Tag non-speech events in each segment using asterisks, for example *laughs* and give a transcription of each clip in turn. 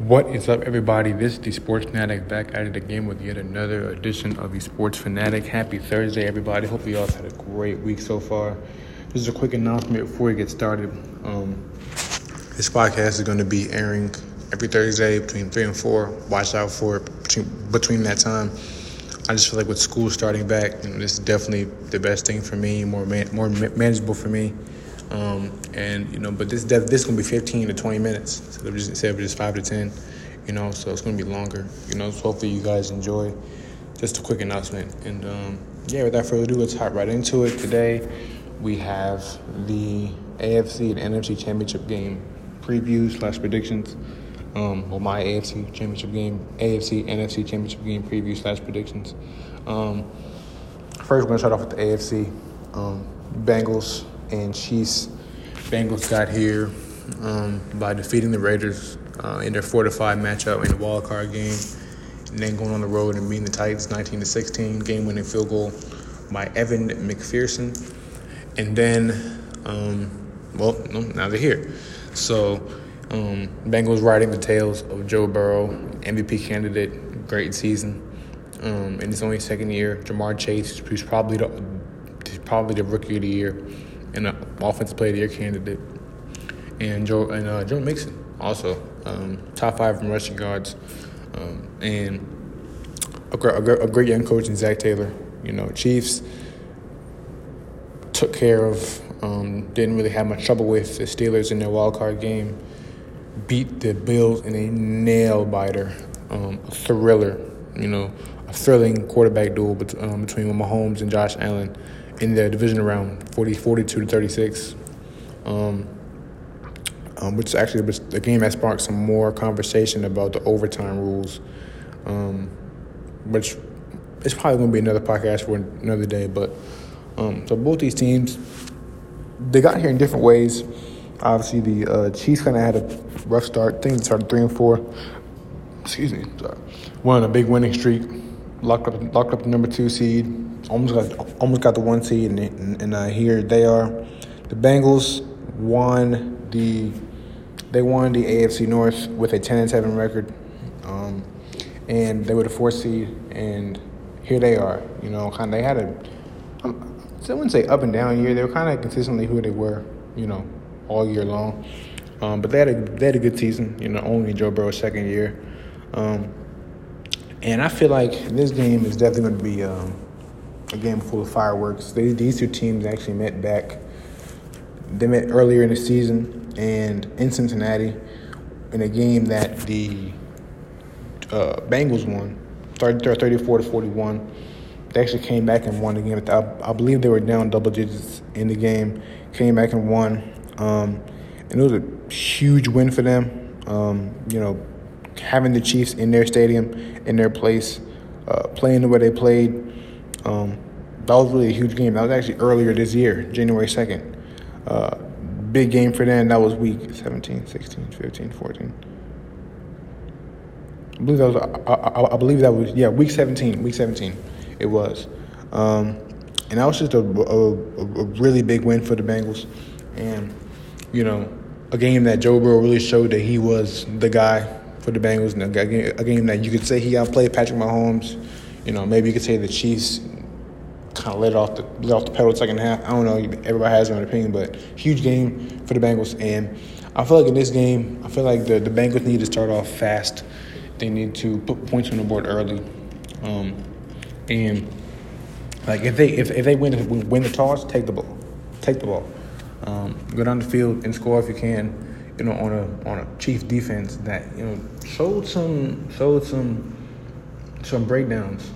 What is up, everybody? This is the Sports Fanatic back at it again with yet another edition of the Sports Fanatic. Happy Thursday, everybody. Hope you all had a great week so far. This is a quick announcement before we get started. Um, this podcast is going to be airing every Thursday between 3 and 4. Watch out for it between, between that time. I just feel like with school starting back, you know, this is definitely the best thing for me, more man, more manageable for me. Um, and you know, but this this is gonna be 15 to 20 minutes instead of just instead of just five to 10. You know, so it's gonna be longer. You know, so hopefully you guys enjoy. Just a quick announcement, and um, yeah, without further ado, let's hop right into it. Today, we have the AFC and NFC Championship game previews slash predictions. Um, well, my AFC Championship game, AFC NFC Championship game preview slash predictions. Um, first, we're gonna start off with the AFC. Um, Bengals and Chiefs. Bengals got here um, by defeating the Raiders uh, in their four to five matchup in the wild card game, and then going on the road and beating the Titans 19 to 16, game winning field goal by Evan McPherson, and then um, well, no, now they're here. So um, Bengals riding the tails of Joe Burrow, MVP candidate, great season. Um, in his only second year, Ja'Marr Chase, who's probably the, probably the rookie of the year and an offensive player of the year candidate, and Joe and uh, Joe Mixon also um, top five in rushing yards, um, and a, a, a, great young coach in Zac Taylor. You know, Chiefs took care of, um, didn't really have much trouble with the Steelers in their wild card game. Beat the Bills in a nail biter, um, a thriller. You know, a thrilling quarterback duel um, between Mahomes and Josh Allen in the division round, 40, 42 to 36. Um, um, which actually was game that sparked some more conversation about the overtime rules, um, which it's probably going to be another podcast for another day. But um, so both these teams, they got here in different ways. Obviously, the uh, Chiefs kind of had a rough start. Things started three and four. Excuse me. Sorry. Went on a big winning streak. Locked up, locked up the number two seed almost got almost got the one seed, and, and, uh, here they are. The Bengals won the they won the AFC North with a ten and seven record, um, and they were the fourth seed, and here they are. You know, kind of they had a um, I wouldn't say up and down year. They were kind of consistently who they were. You know, all year long. Um, but they had a they had a good season. You know, only Joe Burrow's second year. Um, and I feel like this game is definitely going to be um, a game full of fireworks. They, these two teams actually met back. They met earlier in the season and in Cincinnati in a game that the uh, Bengals won, 30, 34 to 41. They actually came back and won the game. I, I, believe they were down double digits in the game, came back and won. Um, and it was a huge win for them. Um, you know, having the Chiefs in their stadium, in their place, uh, playing the way they played um, that was really a huge game. That was actually earlier this year, January 2nd. Uh, big game for them. That was week 17, 16, 15, 14. I believe that was, I, I, I believe that was, yeah, week 17, week 17 it was. Um, and that was just a, a, a, really big win for the Bengals. And, you know, a game that Joe Burrow really showed that he was the guy for the Bengals. And a, game that you could say he outplayed Patrick Mahomes. You know, maybe you could say the Chiefs kind of let off the let off the pedal second half. I don't know. Everybody has their own opinion, but huge game for the Bengals. And I feel like in this game, I feel like the the Bengals need to start off fast. They need to put points on the board early, um, and like if they if, if they win win the toss, take the ball, take the ball, um, go down the field and score if you can. You know, on a on a Chiefs defense that you know showed some showed some some breakdowns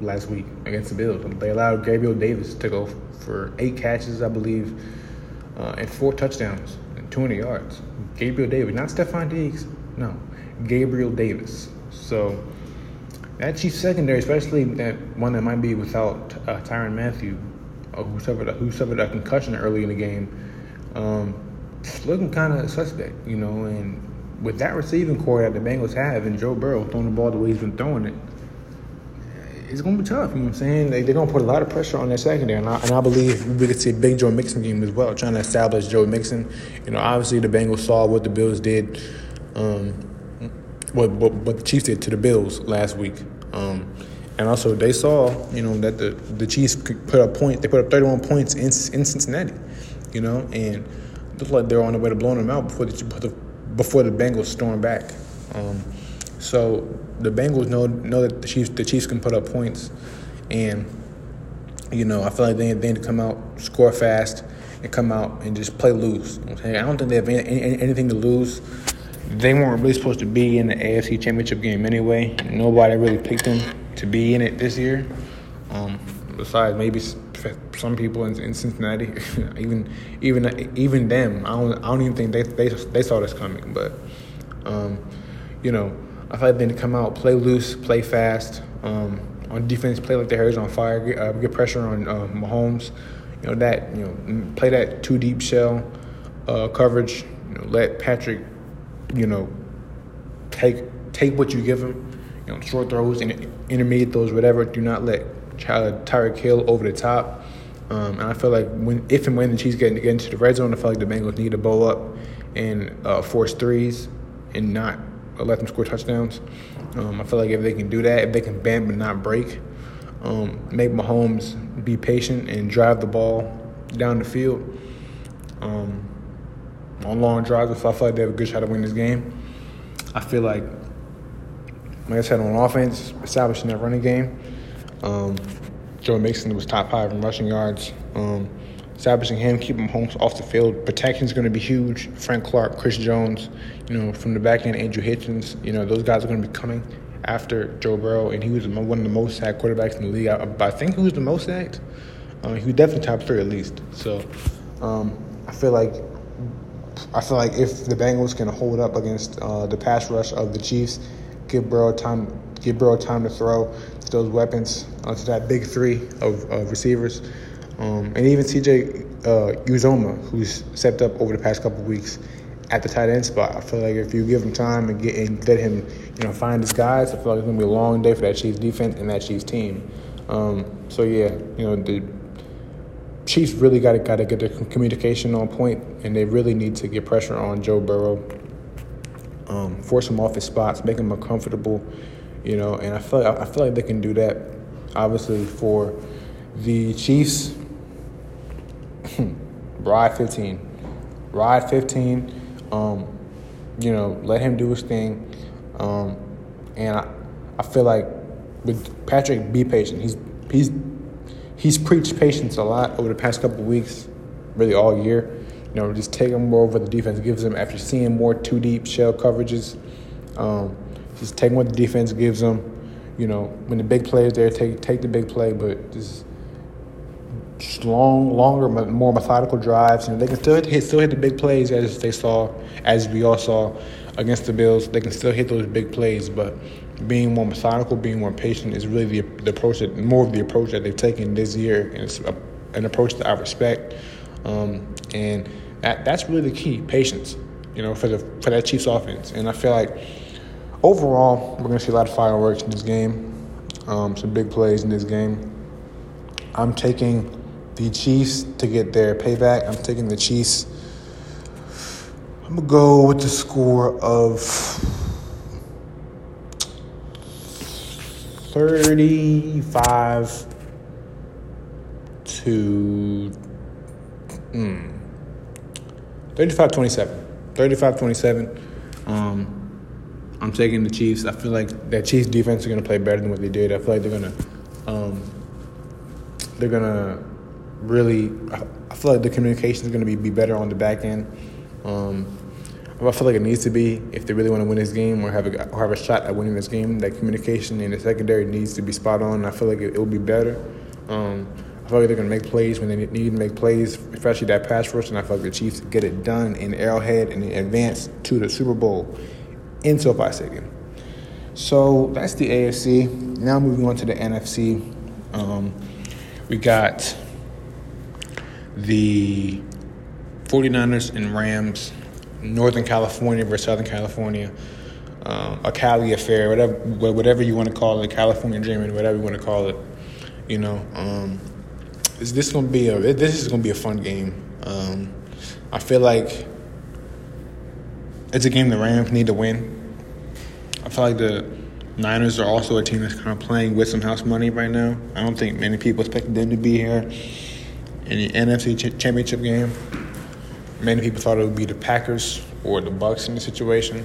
last week against the Bills. They allowed Gabriel Davis to go for eight catches, I believe, uh, and four touchdowns and 200 yards. Gabriel Davis, not Stefon Diggs, no, Gabriel Davis. So that Chiefs secondary, especially that one that might be without uh, Tyrann Mathieu, uh, who suffered a, who suffered a concussion early in the game, um, looking kind of suspect, you know. And with that receiving core that the Bengals have, and Joe Burrow throwing the ball the way he's been throwing it, it's going to be tough. You know what I'm saying? They, they're going to put a lot of pressure on their secondary. And I, and I believe we could see a big Joe Mixon game as well, trying to establish Joe Mixon. You know, obviously the Bengals saw what the Bills did um, what, what, what the Chiefs did to the Bills last week. Um, and also, they saw, you know, that the, the Chiefs put up points. They put up 31 points in, in Cincinnati, you know, and looked like they're on the way to blowing them out before the, before the Bengals storm back. Um, so the Bengals know know that the Chiefs the Chiefs can put up points, and you know I feel like they, they need to come out, score fast, and come out and just play loose. I don't think they have any, any, anything to lose. They weren't really supposed to be in the AFC Championship game anyway. Nobody really picked them to be in it this year. Um, besides maybe some people in, in Cincinnati, *laughs* even even even them, I don't I don't even think they they, they saw this coming. But um, you know, I like they need to come out, play loose, play fast. Um, on defense, play like the hair's on fire, get, uh, get pressure on uh, Mahomes. You know that you know play that two deep shell uh, coverage. You know, let Patrick, you know, take take what you give him. You know, short throws and intermediate throws, whatever. Do not let Tyreek Hill over the top. Um, and I feel like when, if and when the Chiefs get, get into the red zone, I feel like the Bengals need to bowl up and uh, force threes and not let them score touchdowns. Um, I feel like if they can do that, if they can bend but not break, um, make Mahomes be patient and drive the ball down the field um, on long drives, I feel like they have a good shot to win this game. I feel like, like I said, on offense, establishing that running game. Um, Joe Mixon was top five in rushing yards. Um, establishing him, keeping Holmes off the field. Protection is going to be huge. Frank Clark, Chris Jones, you know, from the back end, Andrew Hitchens, you know, those guys are going to be coming after Joe Burrow, and he was one of the most sacked quarterbacks in the league. I, I think he was the most sacked. Uh, he was definitely top three at least. So um, I feel like I feel like if the Bengals can hold up against uh, the pass rush of the Chiefs, give Burrow time, give Burrow time to throw those weapons onto that big three of, of receivers. Um, and even CJ uh, Uzomah, who's stepped up over the past couple weeks at the tight end spot. I feel like if you give him time and get and let him, you know, find his guys, I feel like it's gonna be a long day for that Chiefs defense and that Chiefs team. Um, so yeah, you know the Chiefs really got to got to get their communication on point, and they really need to get pressure on Joe Burrow, um, force him off his spots, make him uncomfortable, you know. And I feel I feel like they can do that. Obviously, for the Chiefs, *clears throat* ride 15. Ride 15. Um, you know, let him do his thing. Um, and I, I feel like with Patrick, be patient. He's he's he's preached patience a lot over the past couple weeks, really all year. You know, just take taking more over the defense gives him after seeing more two deep shell coverages. Um, just taking what the defense gives them. You know, when the big play is there, take take the big play, but just long, longer, more methodical drives. Know, they can still hit, still hit the big plays as they saw, as we all saw against the Bills. They can still hit those big plays, but being more methodical, being more patient is really the, the approach that more of the approach that they've taken this year, and it's a, an approach that I respect. Um, and that that's really the key, patience. You know, for the for that Chiefs offense, and I feel like overall we're going to see a lot of fireworks in this game, um, some big plays in this game. I'm taking the Chiefs to get their payback. I'm taking the Chiefs. I'm gonna go with the score of 35 to mm, 35 27. 35 27. Um, I'm taking the Chiefs. I feel like that Chiefs defense is going to play better than what they did. I feel like they're going to um, they're going to really, I feel like the communication is going to be, be better on the back end. Um, I feel like it needs to be if they really want to win this game or have a or have a shot at winning this game. That communication in the secondary needs to be spot on. I feel like it, will be better. Um, I feel like they're going to make plays when they need to make plays, especially that pass rush. And I feel like the Chiefs get it done in Arrowhead and advance to the Super Bowl in SoFi Stadium. So that's the AFC. Now moving on to the NFC. Um, we got the 49ers and Rams, Northern California versus Southern California, um, a Cali affair, whatever whatever you want to call it, California dreaming, whatever you want to call it. You know, um, is this gonna be a this is gonna be a fun game. Um, I feel like it's a game the Rams need to win. I feel like the Niners are also a team that's kind of playing with some house money right now. I don't think many people expected them to be here in the NFC Championship game. Many people thought it would be the Packers or the Bucs in the situation,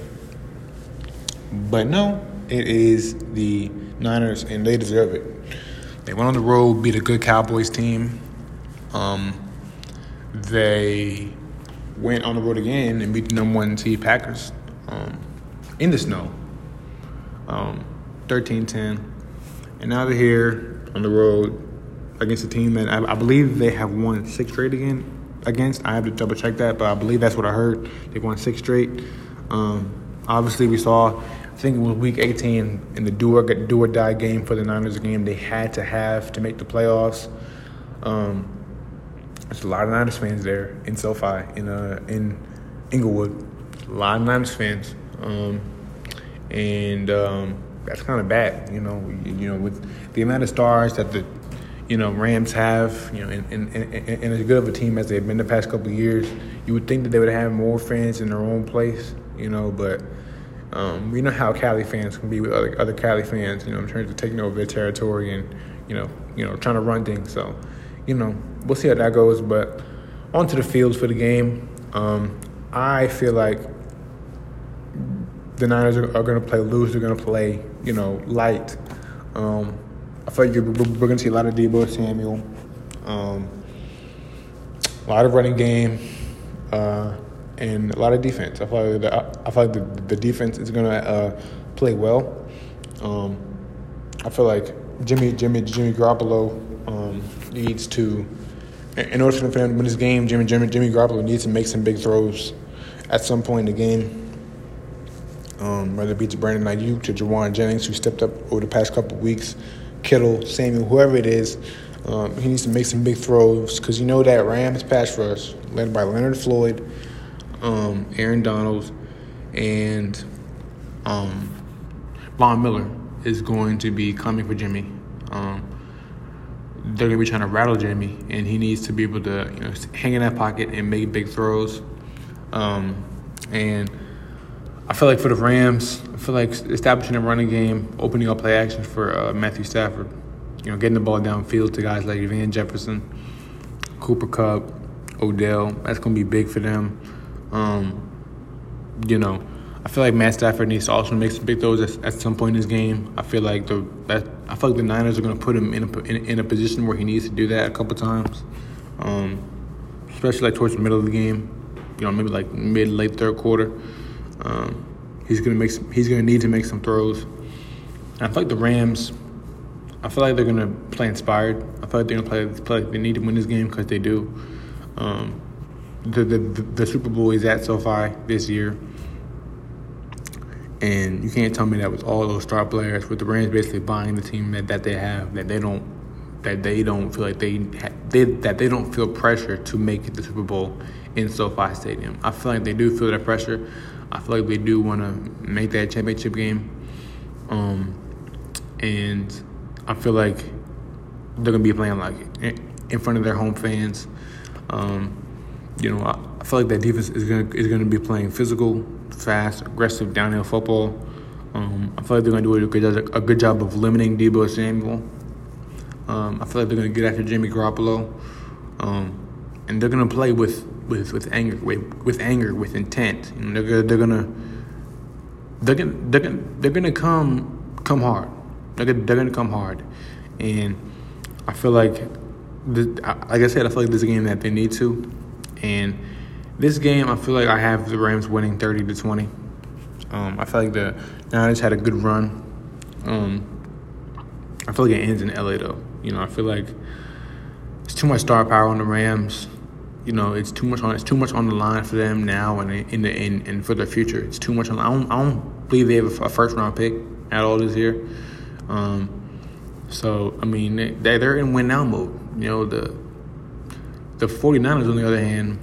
but no, it is the Niners, and they deserve it. They went on the road, beat a good Cowboys team. Um, they went on the road again and beat the number one seed Packers um, in the snow, um, 13-10. And now they're here on the road against a team that I, I, believe they have won six straight again against. I have to double check that, but I believe that's what I heard. They've won six straight. Um, obviously, we saw. I think it was week 18 in the do or, do or die game for the Niners game they had to have to make the playoffs. Um, there's a lot of Niners fans there in SoFi, in uh, in Inglewood. A lot of Niners fans, um, and um, that's kind of bad. You know, you, you, know, with the amount of stars that the you know Rams have, you know, and, and, and, and as good of a team as they've been the past couple years, you would think that they would have more fans in their own place. You know, but um, we know how Cali fans can be with other other Cali fans. You know, in terms of taking over their territory and you know, you know, trying to run things. So you know, we'll see how that goes. But onto the fields for the game. Um, I feel like the Niners are, are going to play loose. They're going to play, you know, light. Um, I feel like we're, we're going to see a lot of Deebo Samuel, um, a lot of running game, uh, and a lot of defense. I feel like the, I feel like the, the defense is going to uh, play well. Um, I feel like Jimmy Jimmy Jimmy Garoppolo needs to, in order for him to win this game, Jimmy Jimmy Jimmy Garoppolo needs to make some big throws at some point in the game. Um, whether it be to Brandon Aiyuk, to Jauan Jennings, who stepped up over the past couple weeks, Kittle, Samuel, whoever it is, um, he needs to make some big throws because you know that Rams pass rush, led by Leonard Floyd, um, Aaron Donald, and um, Von Miller, is going to be coming for Jimmy. Um, they're to be trying to rattle Jimmy, and he needs to be able to you know hang in that pocket and make big throws. Um, and I feel like for the Rams, I feel like establishing a running game, opening up play actions for uh, Matthew Stafford, you know, getting the ball downfield to guys like Van Jefferson, Cooper Kupp, Odell. That's to be big for them. Um, you know, I feel like Matt Stafford needs to also make some big throws at, at some point in his game. I feel like the that, I feel like the Niners are going to put him in a, in, in, a position where he needs to do that a couple times, um, especially like towards the middle of the game. You know, maybe like mid late third quarter. Um, he's going to make some, he's to need to make some throws. And I feel like the Rams. I feel like they're going to play inspired. I feel like they're going to play, play like they need to win this game because they do. Um, the, the the Super Bowl is at SoFi this year. And you can't tell me that with all those star players, with the Rams basically buying the team that, that they have, that they don't that they don't feel like they, they that they don't feel pressure to make it the Super Bowl in SoFi Stadium. I feel like they do feel that pressure. I feel like they do want to make that championship game, um, and I feel like they're gonna be playing like in front of their home fans. Um, you know, I, I feel like that defense is gonna is gonna be playing physical fast, aggressive downhill football. Um, I feel like they're going to do a good, job, a good job of limiting Deebo Samuel. Um, I feel like they're going to get after Jimmy Garoppolo, um, and they're going to play with, with, with anger, with, with anger, with intent. They're they're going to they're going they're going they're going to come come hard. They're gonna, they're going to come hard, and I feel like, this, like I said, I feel like this is a game that they need to, and this game, I feel like I have the Rams winning 30 to 20. Um, I feel like the Niners had a good run. Um, I feel like it ends in LA though. You know, I feel like it's too much star power on the Rams. You know, it's too much on it's too much on the line for them now and in the in and for their future. It's too much on. I don't, I don't believe they have a, first round pick at all this year. Um, so I mean, they they're in win now mode. You know, the the 49ers on the other hand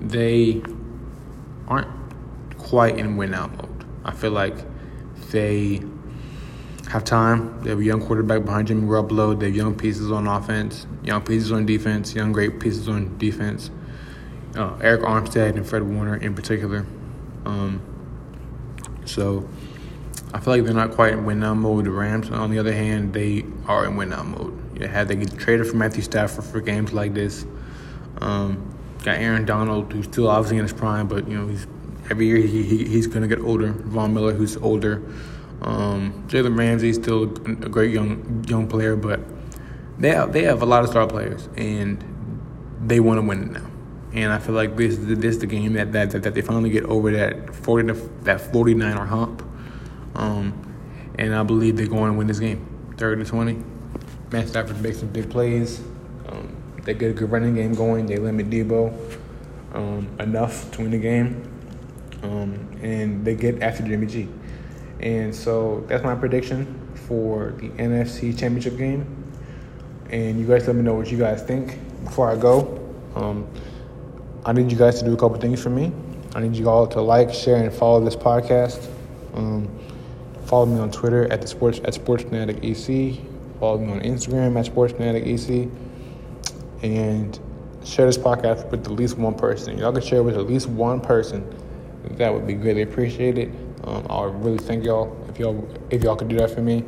they aren't quite in win out mode. I feel like they have time. They have a young quarterback behind Jimmy Garoppolo. They have young pieces on offense, young pieces on defense, young great pieces on defense. Uh, Arik Armstead and Fred Warner in particular. Um, so I feel like they're not quite in win now mode. The Rams, on the other hand, they are in win now mode. You had they get traded for Matthew Stafford for games like this. Um, got Aaron Donald, who's still obviously in his prime, but you know he's every year he, he he's gonna get older. Von Miller, who's older. Um, Jalen Ramsey, still a great young young player, but they have, they have a lot of star players, and they want to win it now. And I feel like this this is the game that, that, that, they finally get over that forty that forty nine or hump. Um, and I believe they're going to win this game, thirty to twenty. Matt Stafford makes some big plays. They get a good running game going. They limit Deebo um, enough to win the game, um, and they get after Jimmy G. And so that's my prediction for the NFC Championship game. And you guys let me know what you guys think before I go. Um, I need you guys to do a couple things for me. I need you all to like, share, and follow this podcast. Um, follow me on Twitter at the sports at SportsFanaticEC. Follow me on Instagram at SportsFanaticEC. And share this podcast with at least one person. Y'all can share with at least one person. That would be greatly appreciated. Um, I would really thank y'all if y'all if y'all could do that for me.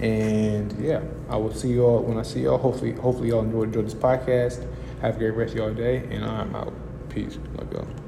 And yeah, I will see y'all when I see y'all. Hopefully, hopefully y'all enjoy, enjoy this podcast. Have a great rest of y'all day, and I'm out. Peace. Love y'all.